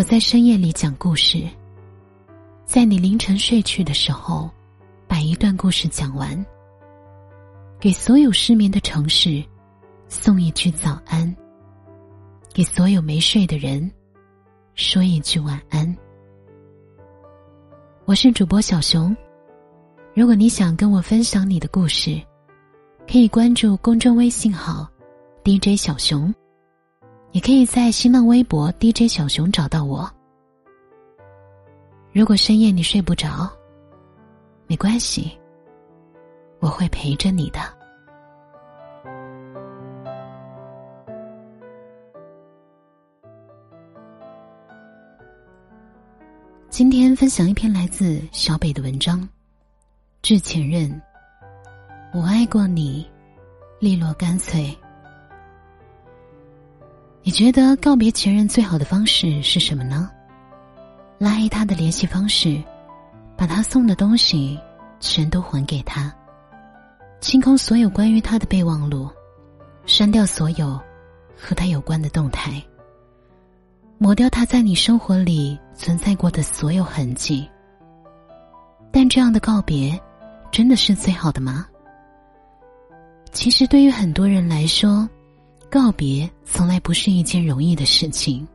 我在深夜里讲故事，在你凌晨睡去的时候，把一段故事讲完，给所有失眠的城市送一句早安，给所有没睡的人说一句晚安。我是主播小熊，如果你想跟我分享你的故事，可以关注公众微信号 DJ 小熊。也可以在新浪微博 DJ 小熊找到我。如果深夜你睡不着，没关系，我会陪着你的。今天分享一篇来自小北的文章，《致前任》，我爱过你，利落干脆。你觉得告别前任最好的方式是什么呢？拉黑他的联系方式，把他送的东西全都还给他，清空所有关于他的备忘录，删掉所有和他有关的动态，抹掉他在你生活里存在过的所有痕迹。但这样的告别，真的是最好的吗？其实，对于很多人来说。告别从来不是一件容易的事情。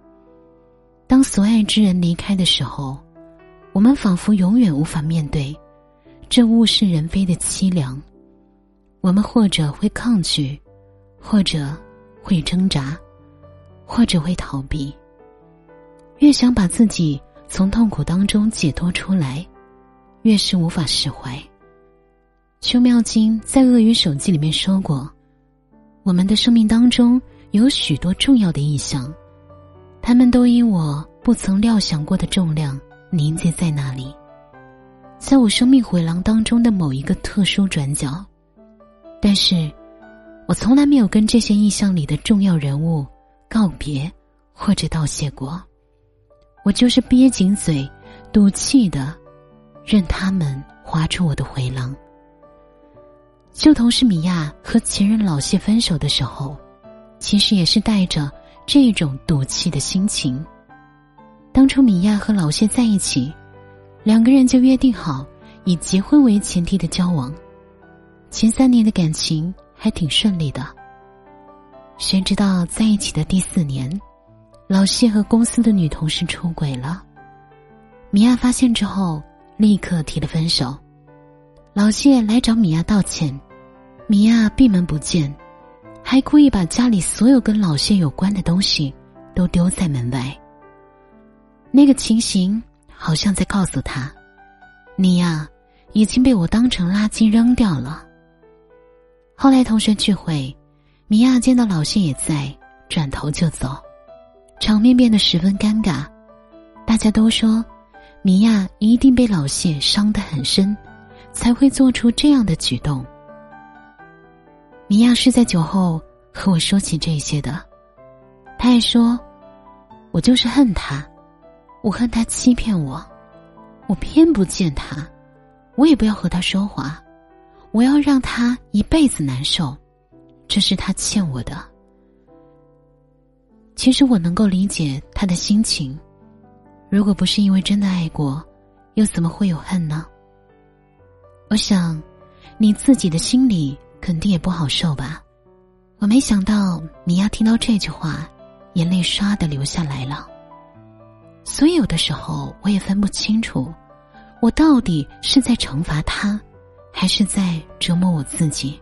当所爱之人离开的时候，我们仿佛永远无法面对这物是人非的凄凉。我们或者会抗拒，或者会挣扎，或者会逃避。越想把自己从痛苦当中解脱出来，越是无法释怀。邱妙金在《鳄鱼手记》里面说过。我们的生命当中有许多重要的意象，他们都因我不曾料想过的重量凝结在那里，在我生命回廊当中的某一个特殊转角。但是，我从来没有跟这些意象里的重要人物告别或者道谢过，我就是憋紧嘴，赌气的，任他们划出我的回廊。旧同事米娅和前任老谢分手的时候，其实也是带着这种赌气的心情。当初米娅和老谢在一起，两个人就约定好以结婚为前提的交往，前三年的感情还挺顺利的。谁知道在一起的第四年，老谢和公司的女同事出轨了，米娅发现之后立刻提了分手，老谢来找米娅道歉。米娅闭门不见，还故意把家里所有跟老谢有关的东西都丢在门外。那个情形好像在告诉他：“你呀，已经被我当成垃圾扔掉了。”后来同学聚会，米娅见到老谢也在，转头就走，场面变得十分尴尬。大家都说，米娅一定被老谢伤得很深，才会做出这样的举动。米娅是在酒后和我说起这些的，他还说：“我就是恨他，我恨他欺骗我，我偏不见他，我也不要和他说话，我要让他一辈子难受，这是他欠我的。”其实我能够理解他的心情，如果不是因为真的爱过，又怎么会有恨呢？我想，你自己的心里。肯定也不好受吧？我没想到米娅听到这句话，眼泪唰的流下来了。所以有的时候我也分不清楚，我到底是在惩罚他，还是在折磨我自己。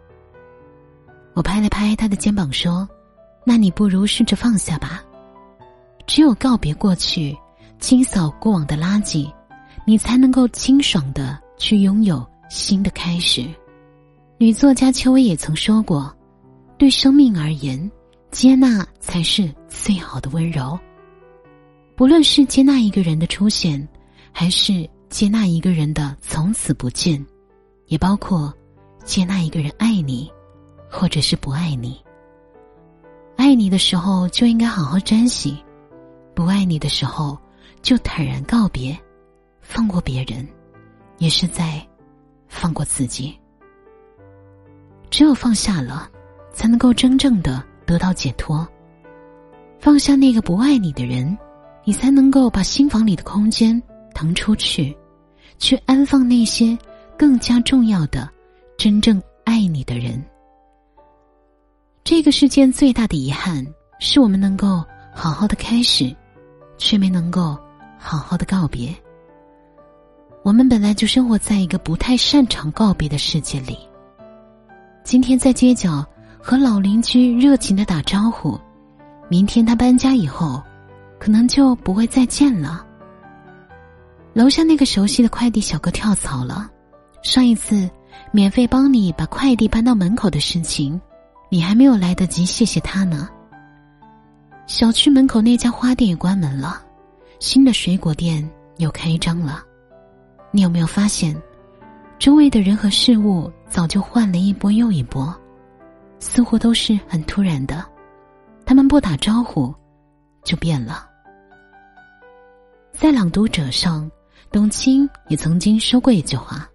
我拍了拍他的肩膀说：“那你不如试着放下吧。只有告别过去，清扫过往的垃圾，你才能够清爽的去拥有新的开始。”女作家邱薇也曾说过：“对生命而言，接纳才是最好的温柔。不论是接纳一个人的出现，还是接纳一个人的从此不见，也包括接纳一个人爱你，或者是不爱你。爱你的时候就应该好好珍惜，不爱你的时候就坦然告别，放过别人，也是在放过自己。”只有放下了，才能够真正的得到解脱。放下那个不爱你的人，你才能够把心房里的空间腾出去，去安放那些更加重要的、真正爱你的人。这个世间最大的遗憾，是我们能够好好的开始，却没能够好好的告别。我们本来就生活在一个不太擅长告别的世界里。今天在街角和老邻居热情的打招呼，明天他搬家以后，可能就不会再见了。楼下那个熟悉的快递小哥跳槽了，上一次免费帮你把快递搬到门口的事情。你还没有来得及谢谢他呢。小区门口那家花店也关门了，新的水果店又开张了。你有没有发现，周围的人和事物早就换了一波又一波，似乎都是很突然的，他们不打招呼就变了。在《朗读者》上，董卿也曾经说过一句话：“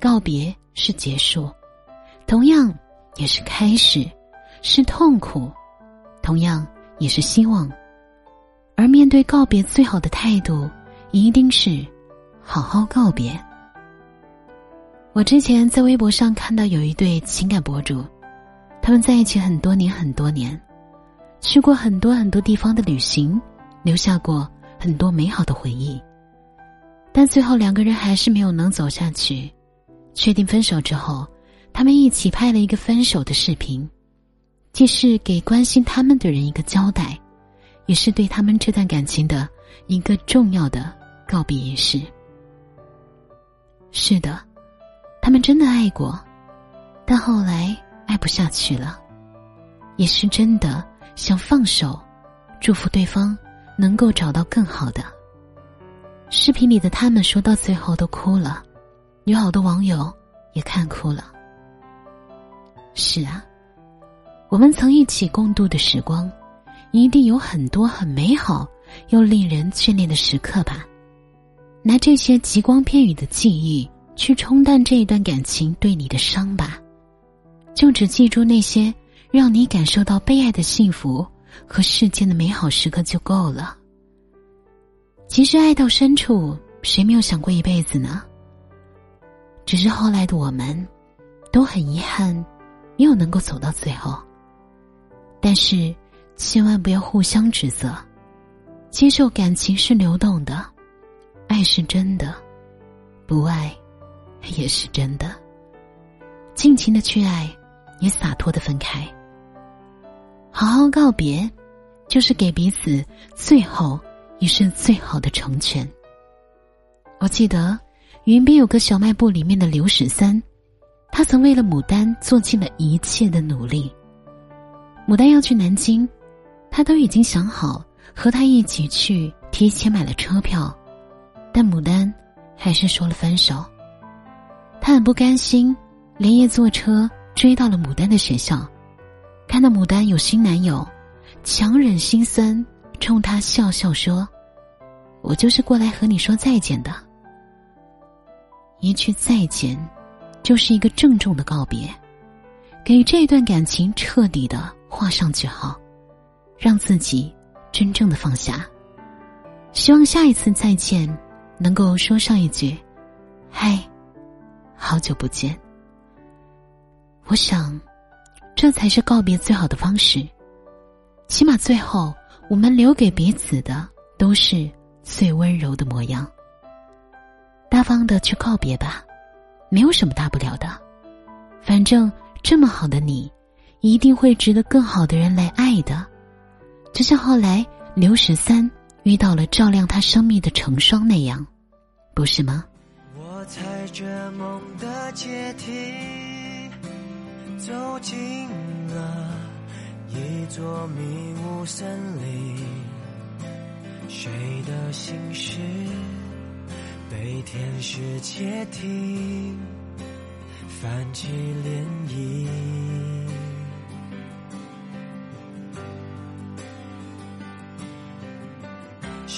告别是结束，同样。”也是开始，是痛苦，同样也是希望。而面对告别，最好的态度一定是好好告别。我之前在微博上看到有一对情感博主，他们在一起很多年很多年，去过很多很多地方的旅行，留下过很多美好的回忆，但最后两个人还是没有能走下去，确定分手之后。他们一起拍了一个分手的视频，既是给关心他们的人一个交代，也是对他们这段感情的一个重要的告别仪式。是的，他们真的爱过，但后来爱不下去了，也是真的想放手，祝福对方能够找到更好的。视频里的他们说到最后都哭了，有好多网友也看哭了。是啊，我们曾一起共度的时光，一定有很多很美好又令人眷恋的时刻吧。拿这些极光片语的记忆去冲淡这一段感情对你的伤吧，就只记住那些让你感受到被爱的幸福和世间的美好时刻就够了。其实爱到深处，谁没有想过一辈子呢？只是后来的我们，都很遗憾。没有能够走到最后，但是千万不要互相指责，接受感情是流动的，爱是真的，不爱也是真的。尽情的去爱，也洒脱的分开。好好告别，就是给彼此最后也是最好的成全。我记得云边有个小卖部里面的刘十三。他曾为了牡丹做尽了一切的努力。牡丹要去南京，他都已经想好和他一起去，提前买了车票，但牡丹还是说了分手。他很不甘心，连夜坐车追到了牡丹的学校，看到牡丹有新男友，强忍心酸，冲他笑笑说：“我就是过来和你说再见的。”一句再见。就是一个郑重的告别，给这段感情彻底的画上句号，让自己真正的放下。希望下一次再见，能够说上一句：“嗨，好久不见。”我想，这才是告别最好的方式。起码最后，我们留给彼此的都是最温柔的模样。大方的去告别吧。没有什么大不了的，反正这么好的你，一定会值得更好的人来爱的。就像后来刘十三遇到了照亮他生命的成双那样，不是吗？我踩着梦的阶梯，走进了一座迷雾森林，谁的心事？被天使窃听，泛起涟漪。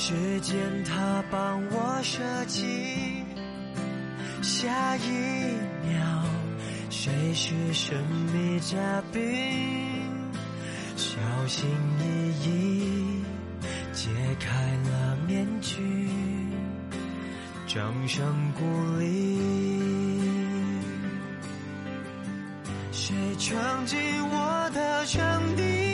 时间它帮我设计，下一秒谁是神秘嘉宾？小心翼翼揭开了面具，掌声鼓励。谁闯进我的场地？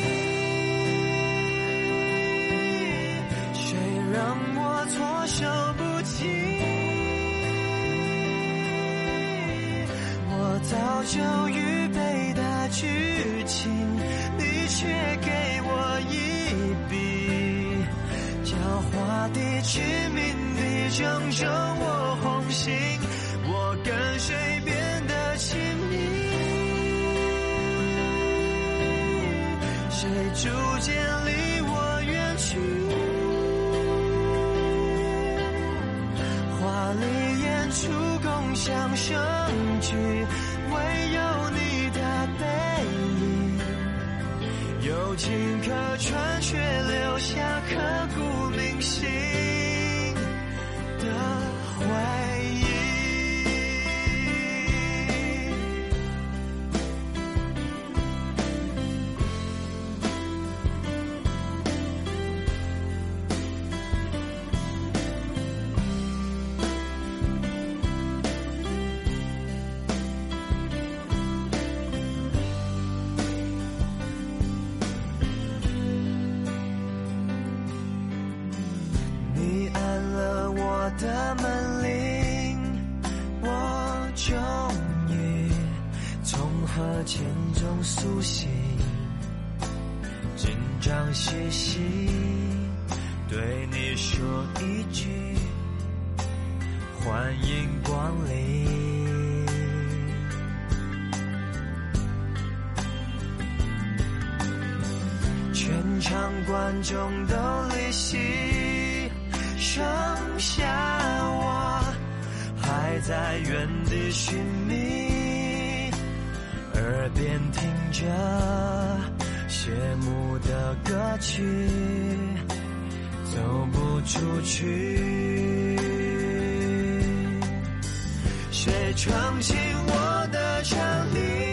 早就预备的剧情，你却给我一笔，狡猾地、致命地正中我红心，我跟谁变得亲密？谁逐渐离我远去？华丽演出共享盛举，唯有你的背影，有情可穿，紧张兮兮对你说一句欢迎光临。全场观众都离席，剩下我还在原地寻觅，耳边听着谢幕的歌曲，走不出去。谁闯进我的场地？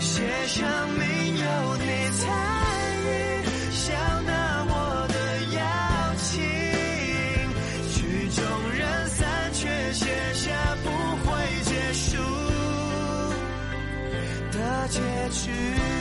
写上名有你参与，笑纳我的邀请，曲终人散，却写下不会结束的结局。